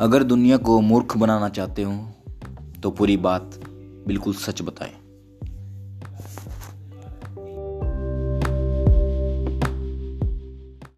अगर दुनिया को मूर्ख बनाना चाहते हो तो पूरी बात बिल्कुल सच बताएँ।